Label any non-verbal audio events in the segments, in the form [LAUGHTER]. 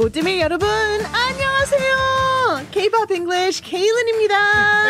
오뜨밀 여러분 안녕하세요. K-pop English 케일린입니다.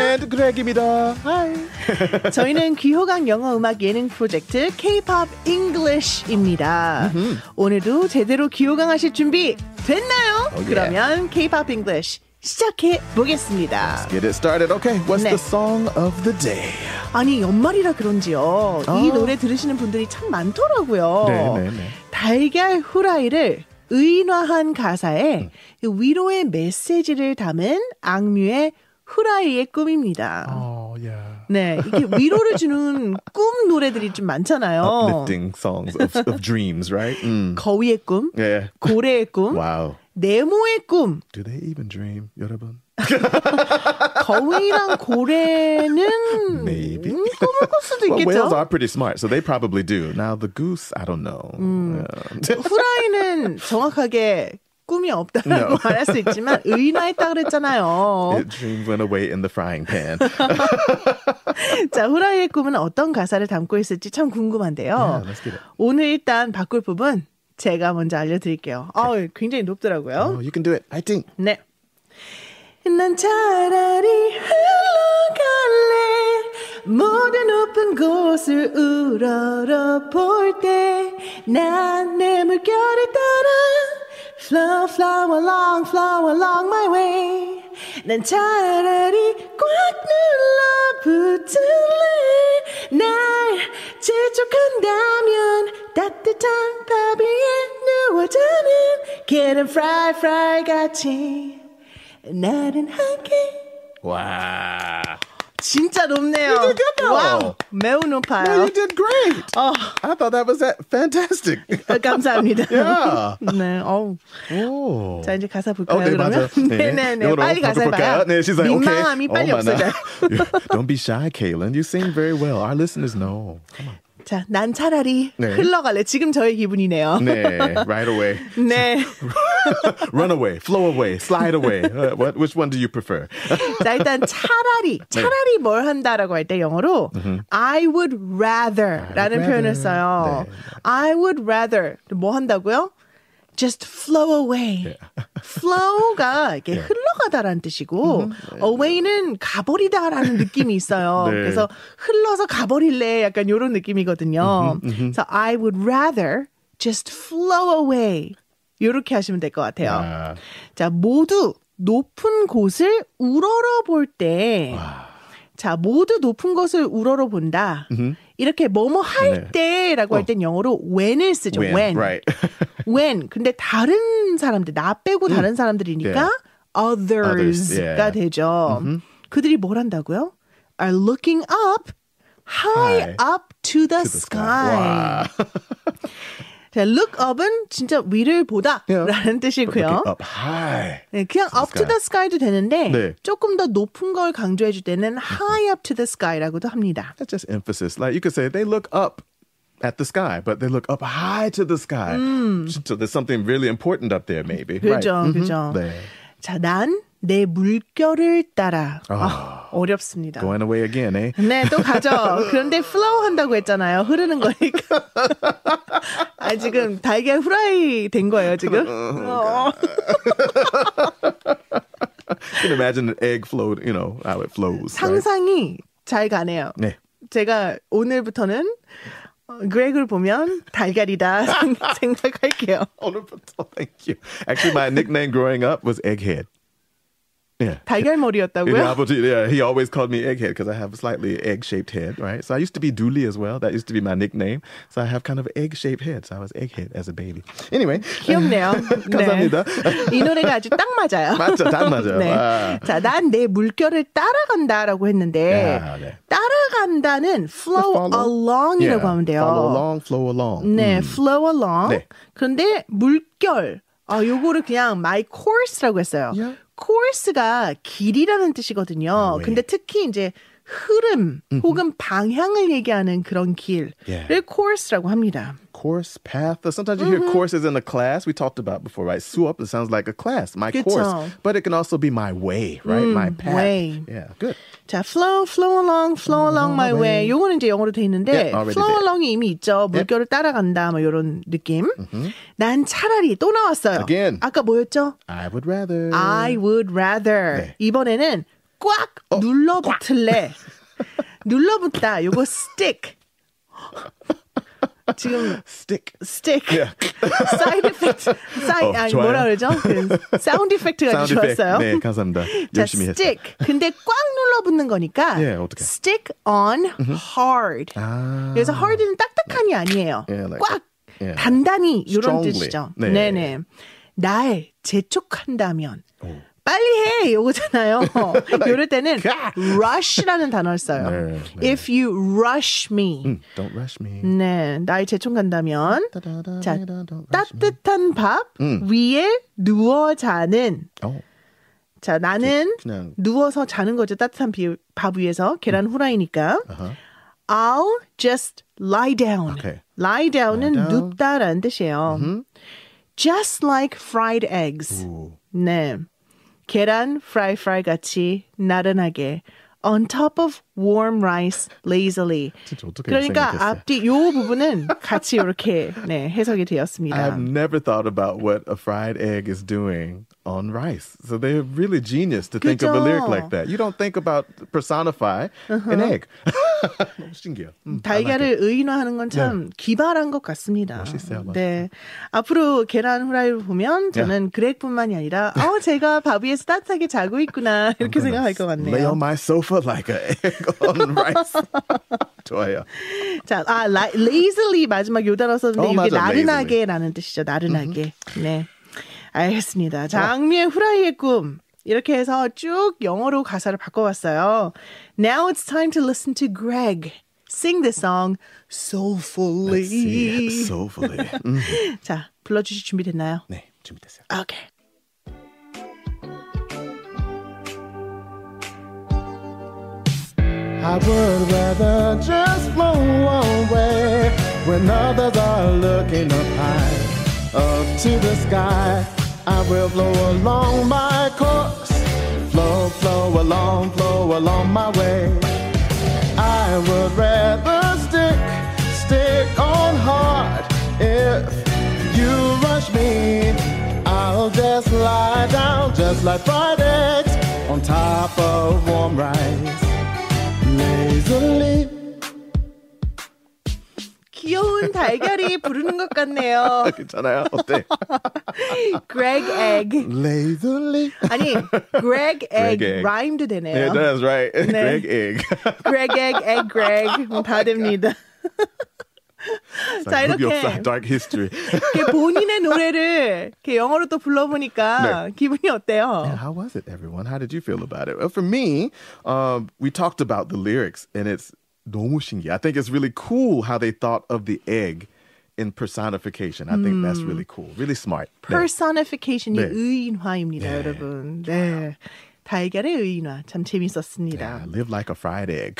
And Greg입니다. Hi. [LAUGHS] 저희는 귀호강 영어 음악 예능 프로젝트 K-pop English입니다. 오늘도 제대로 귀호강하실 준비 됐나요? Oh, yeah. 그러면 K-pop English 시작해 보겠습니다. Get it started. Okay, what's 네. the song of the day? 아니 연말이라 그런지요. 이 아. 노래 들으시는 분들이 참 많더라고요. 네, 네, 네. 달걀 후라이를 의인화한 가사에 위로의 메시지를 담은 악뮤의 후라이의 꿈입니다. Oh, yeah. 네, 이게 위로를 주는 꿈 노래들이 좀 많잖아요. Uplifting songs of, of dreams, right? Mm. 거위의 꿈, Yeah. 고래의 꿈, Wow. 네모의 꿈. Do they even dream, 여러분? 거위랑 고래는 Maybe. 음, 꿈을 꿀 수도 Well, whales 있겠죠. are pretty smart, so they probably do. Now the goose, I don't know. Yeah. 후라이는 정확하게 꿈이 없다고 No. 말할 수 있지만 의인화했다 그랬잖아요. It dream went away in the frying pan. 자, 후라이의 꿈은 어떤 가사를 담고 있을지 참 궁금한데요. Yeah. 오늘 일단 바꿀 부분 제가 먼저 알려드릴게요. 아, 굉장히 높더라고요. Oh, you can do it. I think. 네. 난 차라리 흘러갈래. 모두 높은 곳을 우러러 볼 때 난 내 물결을 따라 flow flow along flow along my way. 난 차라리 꽉 눌러 붙을래. 날 재촉한다면 따뜻한 밥 위에 누워자는 계란 프라이 프라이 같이 나른하게 Wow. 진짜 높네요. You did good, though. 와우, 매우 No, 높아요. you did great. 어, I thought that was that fantastic. 감사합니다. [LAUGHS] Yeah. 네, 어우. Oh. 자 이제 가사 볼까요? 어, 네, 그러면? 맞아. 네. 네네네. 이거로 빨리 가사 바꿔볼까요? 봐요. 네, she's like, okay. 민망함이 빨리 Oh, my, 없어져. no. [LAUGHS] Don't be shy, Kaylin. You sing very well. Our listeners know. Come on. 자, 난 차라리 네. 흘러갈래. 지금 저의 기분이네요. 네, right away. 네. Run away, flow away, slide away. Uh, what, which one do you prefer? 자, 일단 차라리, 네. 차라리 뭘 한다라고 할 때 영어로 I would rather 라는 rather. 표현을 써요. 네. I would rather 뭐 한다고요? Just flow away. flow가 이게 흘러 가다라는 뜻이고 away는 가버리다라는 [LAUGHS] 느낌이 있어요. 네. 그래서 흘러서 가버릴래 약간 이런 느낌이거든요. 그래서 I would rather just flow away. 이렇게 하시면 될 것 같아요. 아. 자, 모두 높은 곳을 우러러 볼 때, 자, 모두 높은 곳을 우러러 본다. 이렇게 뭐뭐 할 네. 때라고 할땐 영어로 when을 쓰죠. When, when. right. [LAUGHS] when. 근데 다른 사람들, 나 빼고 다른 사람들이니까 others가 Others, yeah. 되죠. 그들이 뭘 한다고요? are looking up high High. up to the, To the sky. sky. [LAUGHS] 자, look up은 진짜 위를 보다 Yeah. 라는 뜻이고요. Looking up high. 네, 그냥 the up to the sky도 되는데 네. 조금 더 높은 걸 강조해 줄 때는 high up to the sky라고도 합니다. That's just emphasis. Like you could say they look up at the sky, but they look up high to the sky. So there's something really important up there, maybe. right. 그죠, Mhm. 그죠. 네. 자, 난 내 물결을 따라. 아, 어렵습니다. Going away again, eh? 네, 또 가죠. 그런데 flow 한다고 했잖아요. 흐르는 거니까. 아, 지금 달걀 후라이 된 거예요, 지금? 어. Can imagine an egg float, you know, how it flows. right? 상상이 잘 가네요. 네. 제가 오늘부터는 어, 그렉을 보면 달걀이다 생- 생각할게요. 오늘부터, thank you. Actually, my nickname growing up was Egghead. Yeah. 달걀머리였다고요? Yeah, yeah, he always called me Egghead because I have a slightly egg-shaped head, right? So I used to be Dooley as well. That used to be my nickname. So I have kind of egg-shaped head. So I was Egghead as a baby. Anyway, 귀엽네요. 감사합니다. 이 노래가 아주 딱 맞아요. 맞죠, 딱 맞아요. 네. 아. 자, 난 내 물결을 따라간다라고 했는데 야, 네. 따라 간다는 flow along이라고 Yeah, 하면 돼요. Follow along, flow along. 네, 음. flow along. 네. 그런데 물결. 아, 요거를 그냥 my course라고 했어요. Yeah. course가 길이라는 뜻이거든요. 네. 근데 특히 이제 흐름 혹은 방향을 얘기하는 그런 길을 course라고 합니다. course, path. Sometimes you hear courses in a class. We talked about before, right? 수업, it sounds like a class, my 그쵸. course. But it can also be my way, right? my path. way. Yeah, good. 자, flow, flow along, flow along my way. 요거는 이제 영어로 돼 있는데 Yeah, already flow there. along이 이미 있죠. 물결을 따라간다, 뭐 이런 느낌. 난 차라리 또 나왔어요. Again. 아까 뭐였죠? I would rather. I would rather. 네. 이번에는 꽉 눌러붙을래. 눌러붙다. 요거 stick. [LAUGHS] 지금 stick. stick. side effect. 사이 어, 아니 좋아요. 뭐라 그러죠? 그 sound effect가 effect. 좋았어요. 네, 감사합니다. 자, 열심히 stick. 근데 꽉 눌러 붙는 거니까 예, 어떡해. stick on hard. 아. 그래서 hard는 딱딱한이 아니에요. 예, like- 꽉 예. 단단히 이런 Strongly. 뜻이죠. 네. 네. 네 날 재촉한다면 빨리 해 요거잖아요. [LAUGHS] 이럴 때는 rush라는 단어를 써요. 네, 네. If you rush me. 음, Don't rush me. 네, 날 재촉한다면 자. 따뜻한 밥 음. 위에 누워 자는 어, 자, 나는 그냥 누워서 자는 거죠. 따뜻한 비, 밥 위에서 계란 후라이니까. 아하. I'll just lie down. Okay. lie down은 Lie down. 눕다라는 뜻이에요. Just like fried eggs. 오. 네. 계란 프라이 프라이 같이 나른하게 on top of warm rice lazily. 그러니까 생각했어요? 앞뒤 요 부분은 같이 이렇게 네, 해석이 되었습니다. I've never thought about what a fried egg is doing on rice. So they're really genius to think of a lyric 그죠? like that. You don't think about personify an egg. 너무 신기해요. 음, I like. 달걀을 의인화하는 건참 기발한 것 같습니다. 멋있어요. 네. 앞으로 계란 후라이를 보면 저는 그렉뿐만이 아니라 어 제가 밥 위에서 따뜻하게 자고 있구나 이렇게 생각할 것 Lay 같네요. on my sofa like an egg on rice. 좋아요. [LAUGHS] 자, 아 라, lazily 마지막 요 단어 썼는데 어, 이게 맞아, 나른하게라는 뜻이죠. 나른하게. 네. 알겠습니다. 자, 악미의 후라이의 꿈. 이렇게 해서 쭉 영어로 가사를 바꿔봤어요. Now it's time to listen to Greg sing the song soulfully. Let's see. Soulfully. [LAUGHS] 음, 자, 불러주실 준비 됐나요? 네, 준비됐어요. Okay. I would rather just flow away when others are looking up high, up to the sky. I will flow along my course, flow, flow along, flow along my way. I would rather stick, stick on hard. If you rush me, I'll just lie down, just like fried eggs on top of warm rice. 귀여운 달걀이 부르는 것 같네요. 괜찮아요? 어때? Greg egg. Lazily. 아니, Greg egg. egg. 라임도 Yeah, 되네요. that's right. 네. Greg egg. Greg egg, egg Greg. 다 됩니다. 자, 이렇게 흑역사, dark history. 이렇게 본인의 노래를 이렇게 영어로 또 불러보니까 기분이 어때요? Yeah, how was it, everyone? How did you feel about it? Well, for me, um, we talked about the lyrics, and it's 너무 신기해. I think it's really cool how they thought of the egg in personification. I think that's really cool. Really smart. 네. personification이 네. 의인화입니다, 네. 여러분. 네. 달걀의 의인화 참 재밌었습니다. Yeah, live like a fried egg.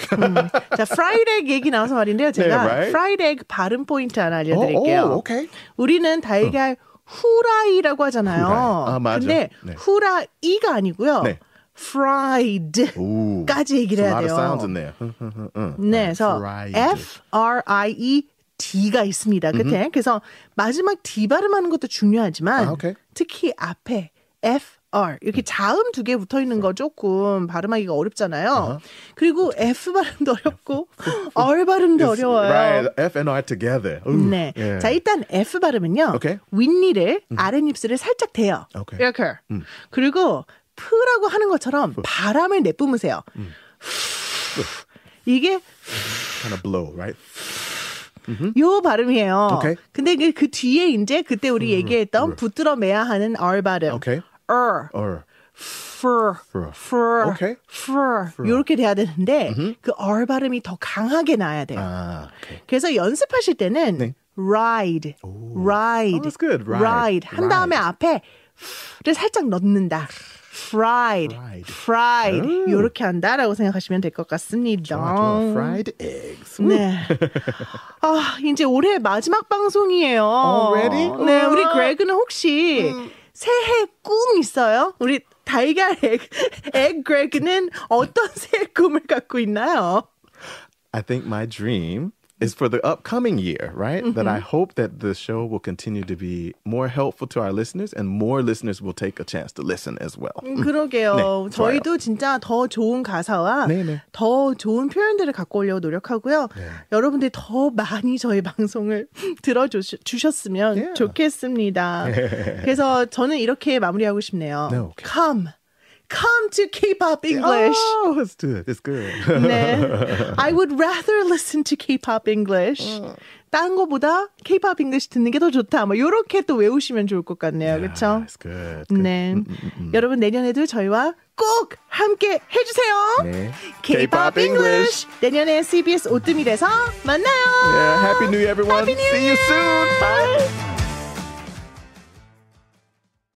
자, fried egg 얘기 나와서 말인데요. 제가 네, right? fried egg 발음 포인트 하나 알려드릴게요. Oh, oh, okay. 우리는 달걀 후라이라고 하잖아요. 후라이. 아, 맞아. 근데 네. 후라이가 아니고요. 네. fried. Ooh. 까지 얘기를 해야 돼요. sounds in there. [LAUGHS] 네, 그래서 fried. F R I E D가 있습니다. 끝에. 그래서 마지막 D 발음하는 것도 중요하지만 아, 오케이. 특히 앞에 F R 이렇게 자음 두 개 붙어 있는 거 조금 발음하기가 어렵잖아요. 그리고 F 발음도 어렵고 [LAUGHS] R 발음도 It's- 어려워요. Right, F and R together. Ooh, 네. yeah. 자, 일단 F 발음은요. 오케이. 윗니를 아랫입술을 살짝 대요. 오케이. 이렇게. 그리고 프라고 하는 것처럼 바람을 내뿜으세요. 이게 kind of blow, right? 요 발음이에요. 오케이. 근데 그, 그 뒤에 이제 그때 우리 얘기했던 붙들어 매야 하는 R 발음. 오 er, Or fur, Fur. fur, 오케이. fur. 요렇게 돼야 되는데 그 R 발음이 더 강하게 나야 돼요. ah, okay. 그래서 연습하실 때는 네. ride, ride, Oh, that's good. Ride. ride 한 다음에. 앞에 를 살짝 넣는다. fried, Fried. fried. 음. 이렇게 한다라고 생각하시면 될 것 같습니다. 좋아, 좋아. Fried eggs. 네. 아, 이제 올해 마지막 방송이에요. Already? 네. 우리 그레그는 혹시 새해 꿈 있어요? 우리 달걀 액, 액 그레그는 어떤 새해 꿈을 갖고 있나요? I think my dream is for the upcoming year, right? That I hope that the show will continue to be more helpful to our listeners and more listeners will take a chance to listen as well. 음, 그러게요. 네, 저희도 진짜 더 좋은 가사와 네, 네. 더 좋은 표현들을 갖고 오려고 노력하고요. 여러분들이 더 많이 저희 방송을 들어 주셨으면 Yeah. 좋겠습니다. 그래서 저는 이렇게 마무리하고 싶네요. 네, 오케이. Come. Come to K-pop English. Oh, it's good. It's good. 네. I would rather listen to K-pop English. 딴 거보다 K-pop English 듣는 게 더 좋다. 뭐 이렇게 또 외우시면 좋을 것 같네요. 그렇죠? It's good. good. 네. 여러분 내년에도 저희와 꼭 함께 해 주세요. 네. K-pop English. 내년에 CBS 오뜨밀에서 만나요. Yeah, happy new year, everyone. Happy New See you Year. soon. Bye.